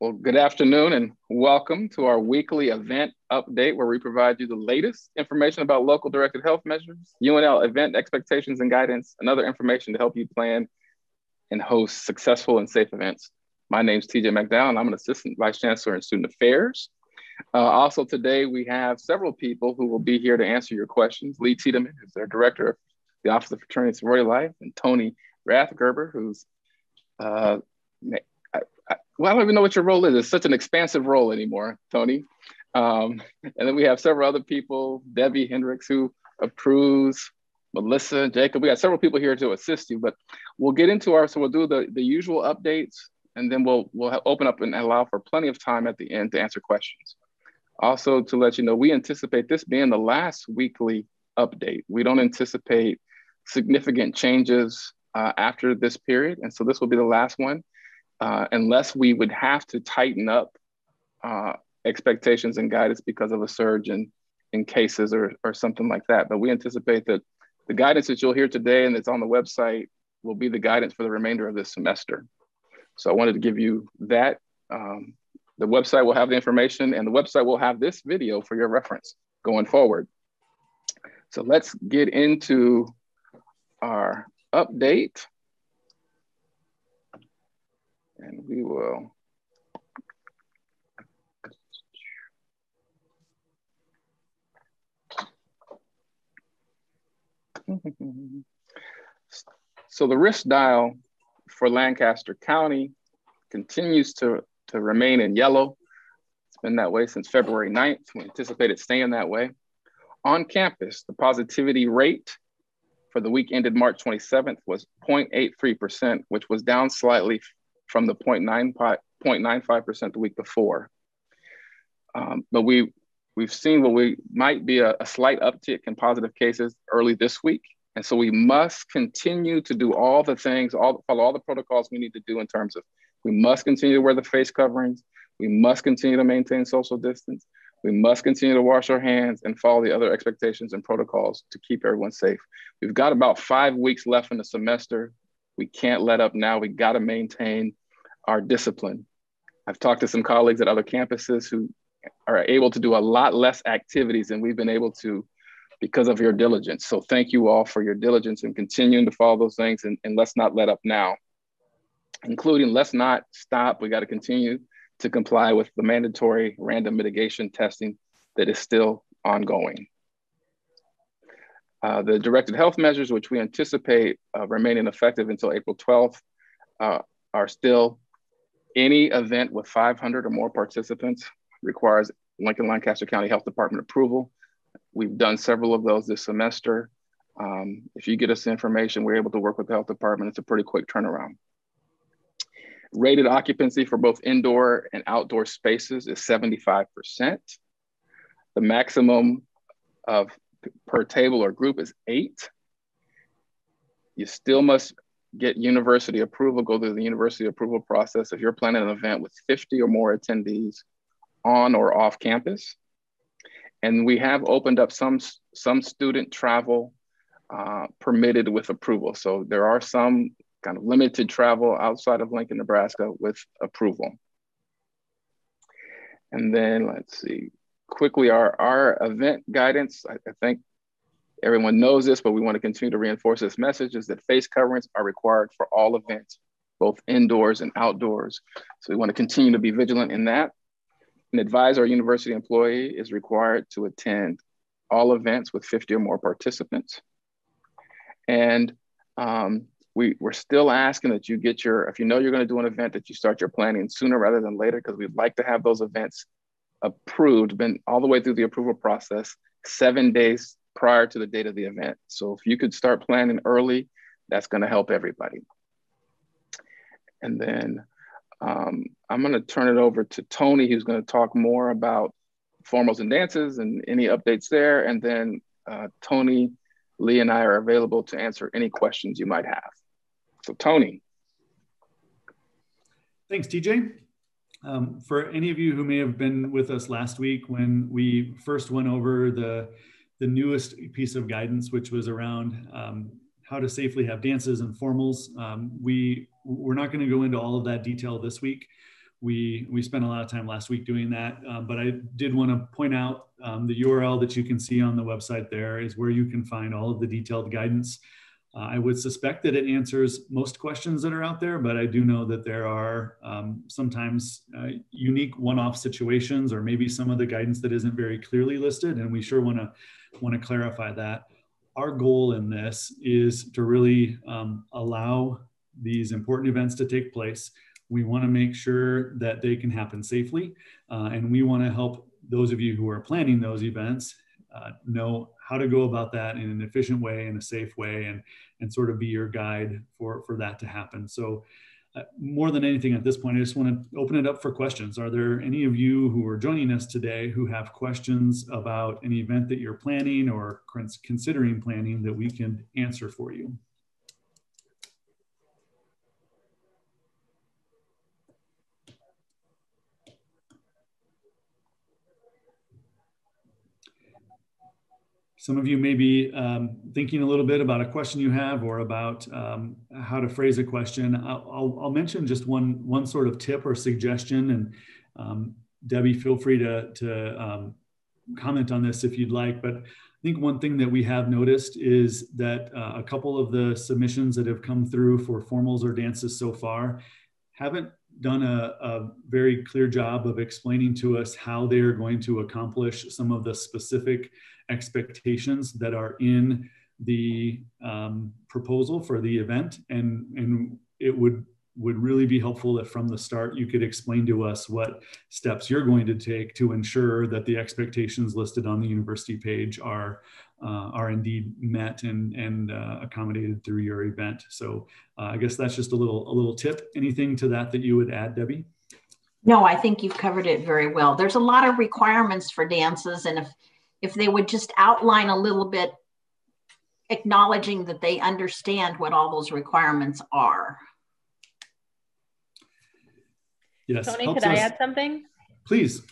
Well, good afternoon and welcome to our weekly event update where we provide you the latest information about local directed health measures, UNL event expectations and guidance, and other information to help you plan and host successful and safe events. My name is TJ McDowell and I'm an Assistant Vice Chancellor in Student Affairs. Uh, also today, we have several people who will be here to answer your questions. Lee Tiedemann, who's our Director of the Office of Fraternity and Sorority Life, and Tony Rathgerber, who's uh, well, I don't even know what your role is. It's such an expansive role anymore, Tony. Um, and then we have several other people, Debbie Hendricks, who approves, Melissa, Jacob. We got several people here to assist you, but we'll get into our, so we'll do the, the usual updates and then we'll, we'll open up and allow for plenty of time at the end to answer questions. Also to let you know, we anticipate this being the last weekly update. We don't anticipate significant changes uh, after this period. And so this will be the last one, uh, unless we would have to tighten up uh, expectations and guidance because of a surge in, in cases or, or something like that. But we anticipate that the guidance that you'll hear today and that's on the website will be the guidance for the remainder of this semester. So I wanted to give you that. Um, the website will have the information and the website will have this video for your reference going forward. So let's get into our update. And we will so the risk dial for Lancaster County continues to, to remain in yellow. It's been that way since February 9th. We anticipate it staying that way. On campus, the positivity rate for the week ended March 27th was 0.83%, which was down slightly from the 0.95% the week before. Um, but we, we've seen what we might be a, a slight uptick in positive cases early this week. And so we must continue to do all the things, all follow all the protocols we need to do in terms of we must continue to wear the face coverings. We must continue to maintain social distance. We must continue to wash our hands and follow the other expectations and protocols to keep everyone safe. We've got about five weeks left in the semester. We can't let up now. We got to maintain our discipline. I've talked to some colleagues at other campuses who are able to do a lot less activities than we've been able to because of your diligence. So thank you all for your diligence and continuing to follow those things and, and let's not let up now, including let's not stop. We got to continue to comply with the mandatory random mitigation testing that is still ongoing. Uh, the directed health measures, which we anticipate uh, remaining effective until April 12th, uh, are still any event with 500 or more participants requires Lincoln Lancaster County Health Department approval. We've done several of those this semester. Um, if you get us information, we're able to work with the health department. It's a pretty quick turnaround. Rated occupancy for both indoor and outdoor spaces is 75%. The maximum of per table or group is eight. You still must get university approval, go through the university approval process if you're planning an event with 50 or more attendees on or off campus. And we have opened up some, some student travel uh, permitted with approval. So there are some kind of limited travel outside of Lincoln, Nebraska with approval. And then let's see, quickly our, our event guidance, I, I think everyone knows this, but we want to continue to reinforce this message is that face coverings are required for all events, both indoors and outdoors. So we want to continue to be vigilant in that. An advisor or university employee is required to attend all events with 50 or more participants. And um, we, we're still asking that you get your, if you know you're going to do an event, that you start your planning sooner rather than later, because we'd like to have those events approved, been all the way through the approval process, seven days prior to the date of the event. So if you could start planning early, that's going to help everybody. And then um, I'm going to turn it over to Tony, who's going to talk more about formals and dances and any updates there. And then uh, Tony, Lee, and I are available to answer any questions you might have. So, Tony. Thanks, TJ. Um, for any of you who may have been with us last week when we first went over the, the newest piece of guidance, which was around um, how to safely have dances and formals, um, we, we're not going to go into all of that detail this week. we we spent a lot of time last week doing that. Um, but I did want to point out um, the URL that you can see on the website. There is where you can find all of the detailed guidance. Uh, I would suspect that it answers most questions that are out there, but I do know that there are um, sometimes uh, unique one-off situations, or maybe some of the guidance that isn't very clearly listed, and we sure want to want to clarify that. Our goal in this is to really um, allow these important events to take place we want to make sure that they can happen safely. Uh, and we want to help those of you who are planning those events uh, know how to go about that in an efficient way, in a safe way, and, and sort of be your guide for, for that to happen. So uh, more than anything at this point, I just want to open it up for questions. Are there any of you who are joining us today who have questions about an event that you're planning or considering planning that we can answer for you? Some of you may be um, thinking a little bit about a question you have or about um, how to phrase a question. I'll, I'll, I'll, mention just one, one sort of tip or suggestion. And um, Debbie, feel free to, to um, comment on this if you'd like. But I think one thing that we have noticed is that uh, a couple of the submissions that have come through for formals or dances so far haven't done a, a, very clear job of explaining to us how they are going to accomplish some of the specific expectations that are in the um, proposal for the event. And, and it would, would really be helpful if from the start you could explain to us what steps you're going to take to ensure that the expectations listed on the university page are uh, are indeed met and, and uh, accommodated through your event. So uh, I guess that's just a little, a little tip. Anything to that that you would add, Debbie? No, I think you've covered it very well. There's a lot of requirements for dances, and if if they would just outline a little bit, acknowledging that they understand what all those requirements are. Yes. Tony, could us. I add something? Please.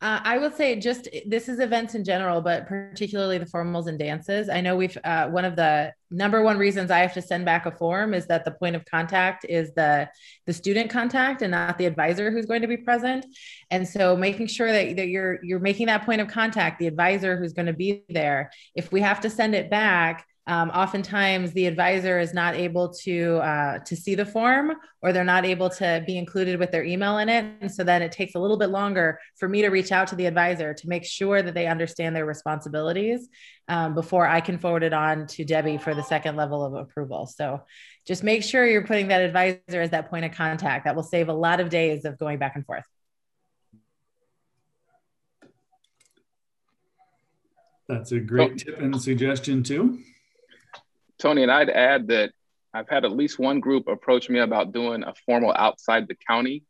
Uh, I will say just this is events in general, but particularly the formals and dances. I know we've uh, one of the number one reasons I have to send back a form is that the point of contact is the the student contact and not the advisor who's going to be present. And so making sure that, that you're you're making that point of contact, the advisor who's going to be there. If we have to send it back, um, oftentimes the advisor is not able to uh, to see the form or they're not able to be included with their email in it. And so then it takes a little bit longer for me to reach out to the advisor to make sure that they understand their responsibilities um, before i can forward it on to debbie for the second level of approval. So just make sure you're putting that advisor as that point of contact that will save a lot of days of going back and forth. That's a great tip and suggestion too Tony, and I'd add that I've had at least one group approach me about doing a formal outside the county.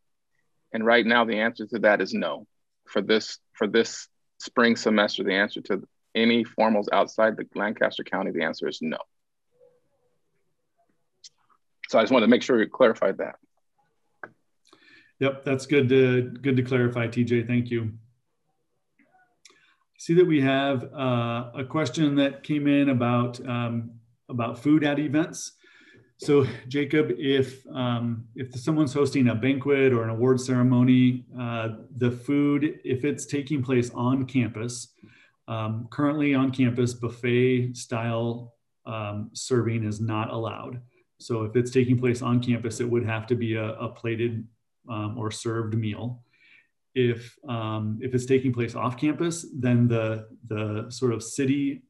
And right now the answer to that is no. For this for this spring semester, the answer to any formals outside the Lancaster County, the answer is no. So I just wanted to make sure we clarified that. Yep, that's good to good to clarify, TJ. Thank you. see that we have uh, a question that came in about um, about food at events. So, Jacob, if um, if someone's hosting a banquet or an award ceremony, uh, the food, if it's taking place on campus, um, currently on campus, buffet style um, serving is not allowed. So, if it's taking place on campus, it would have to be a, a plated um, or served meal. If um, if it's taking place off campus, then the the sort of city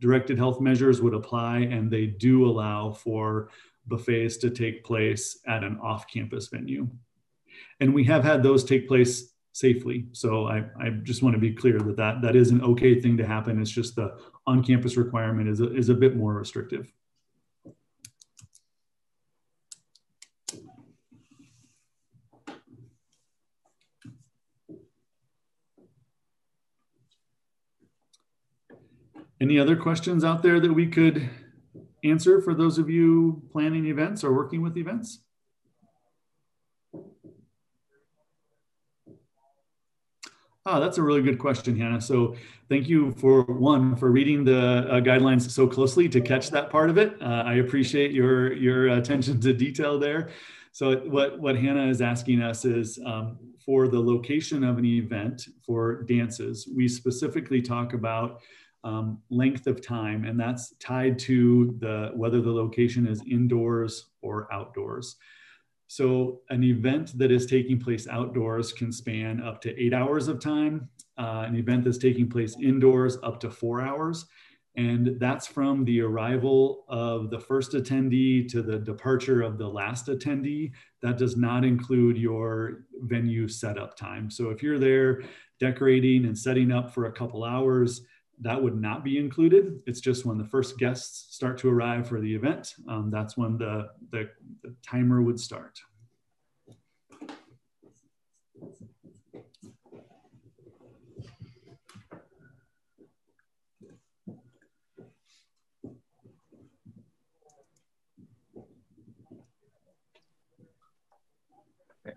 directed health measures would apply, and they do allow for buffets to take place at an off campus venue. And we have had those take place safely. So I, I just want to be clear that, that that is an okay thing to happen. It's just the on campus requirement is a, is a bit more restrictive. Any other questions out there that we could answer for those of you planning events or working with events? Oh, that's a really good question, Hannah. So thank you for one, for reading the uh, guidelines so closely to catch that part of it. Uh, I appreciate your, your attention to detail there. So what, what Hannah is asking us is, um, for the location of an event for dances, we specifically talk about um, length of time, and that's tied to the whether the location is indoors or outdoors. So an event that is taking place outdoors can span up to eight hours of time. Uh, an event that's taking place indoors up to four hours. And that's from the arrival of the first attendee to the departure of the last attendee. That does not include your venue setup time. So if you're there decorating and setting up for a couple hours, that would not be included. It's just when the first guests start to arrive for the event, um, that's when the, the, the timer would start.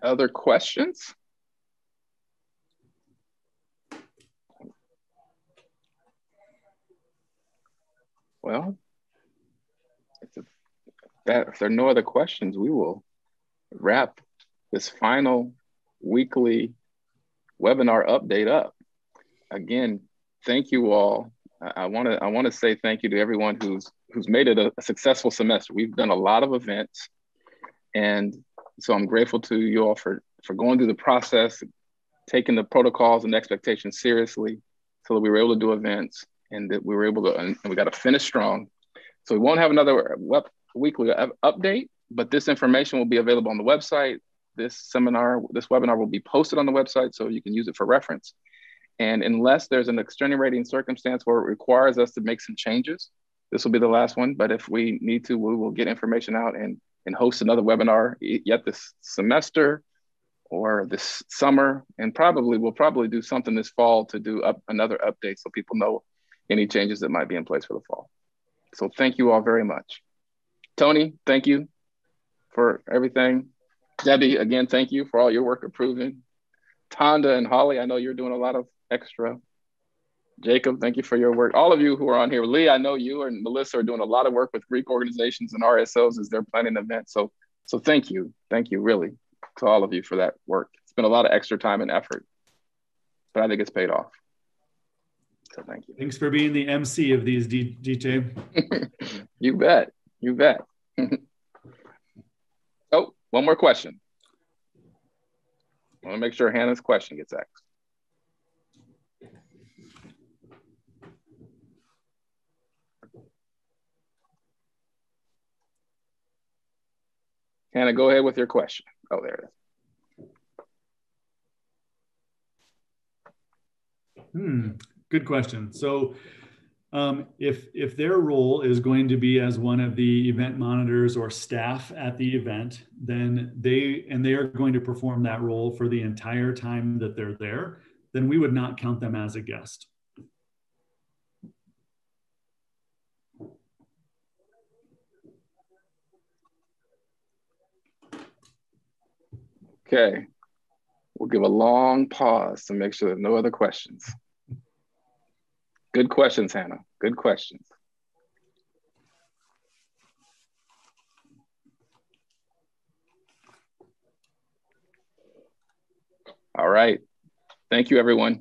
Other questions? Well, if, that, if there are no other questions, we will wrap this final weekly webinar update up. Again, thank you all. I want to I want to say thank you to everyone who's who's made it a, a, successful semester. We've done a lot of events, and so I'm grateful to you all for for going through the process, taking the protocols and expectations seriously, so that we were able to do events and that we were able to, and we got to finish strong. So we won't have another web, weekly update, but this information will be available on the website. This seminar, this webinar will be posted on the website so you can use it for reference. And unless there's an extenuating circumstance where it requires us to make some changes, this will be the last one. But if we need to, we will get information out and, and host another webinar yet this semester or this summer. And probably we'll probably do something this fall to do up another update so people know any changes that might be in place for the fall. So thank you all very much. Tony, thank you for everything. Debbie, again, thank you for all your work approving. Tonda and Holly, I know you're doing a lot of extra. Jacob, thank you for your work. All of you who are on here, Lee, I know you and Melissa are doing a lot of work with Greek organizations and RSOs as they're planning events. So, so thank you, thank you really to all of you for that work. It's been a lot of extra time and effort, but I think it's paid off. So thank you. Thanks for being the MC of these, D- DJ. you bet. You bet. oh, one more question. I want to make sure Hannah's question gets asked. Hannah, go ahead with your question. Oh, there it is. Hmm. Good question. So um, if if their role is going to be as one of the event monitors or staff at the event, then they and they are going to perform that role for the entire time that they're there, then we would not count them as a guest. Okay, we'll give a long pause to make sure there are no other questions. Good questions, Hannah. Good questions. All right. Thank you, everyone.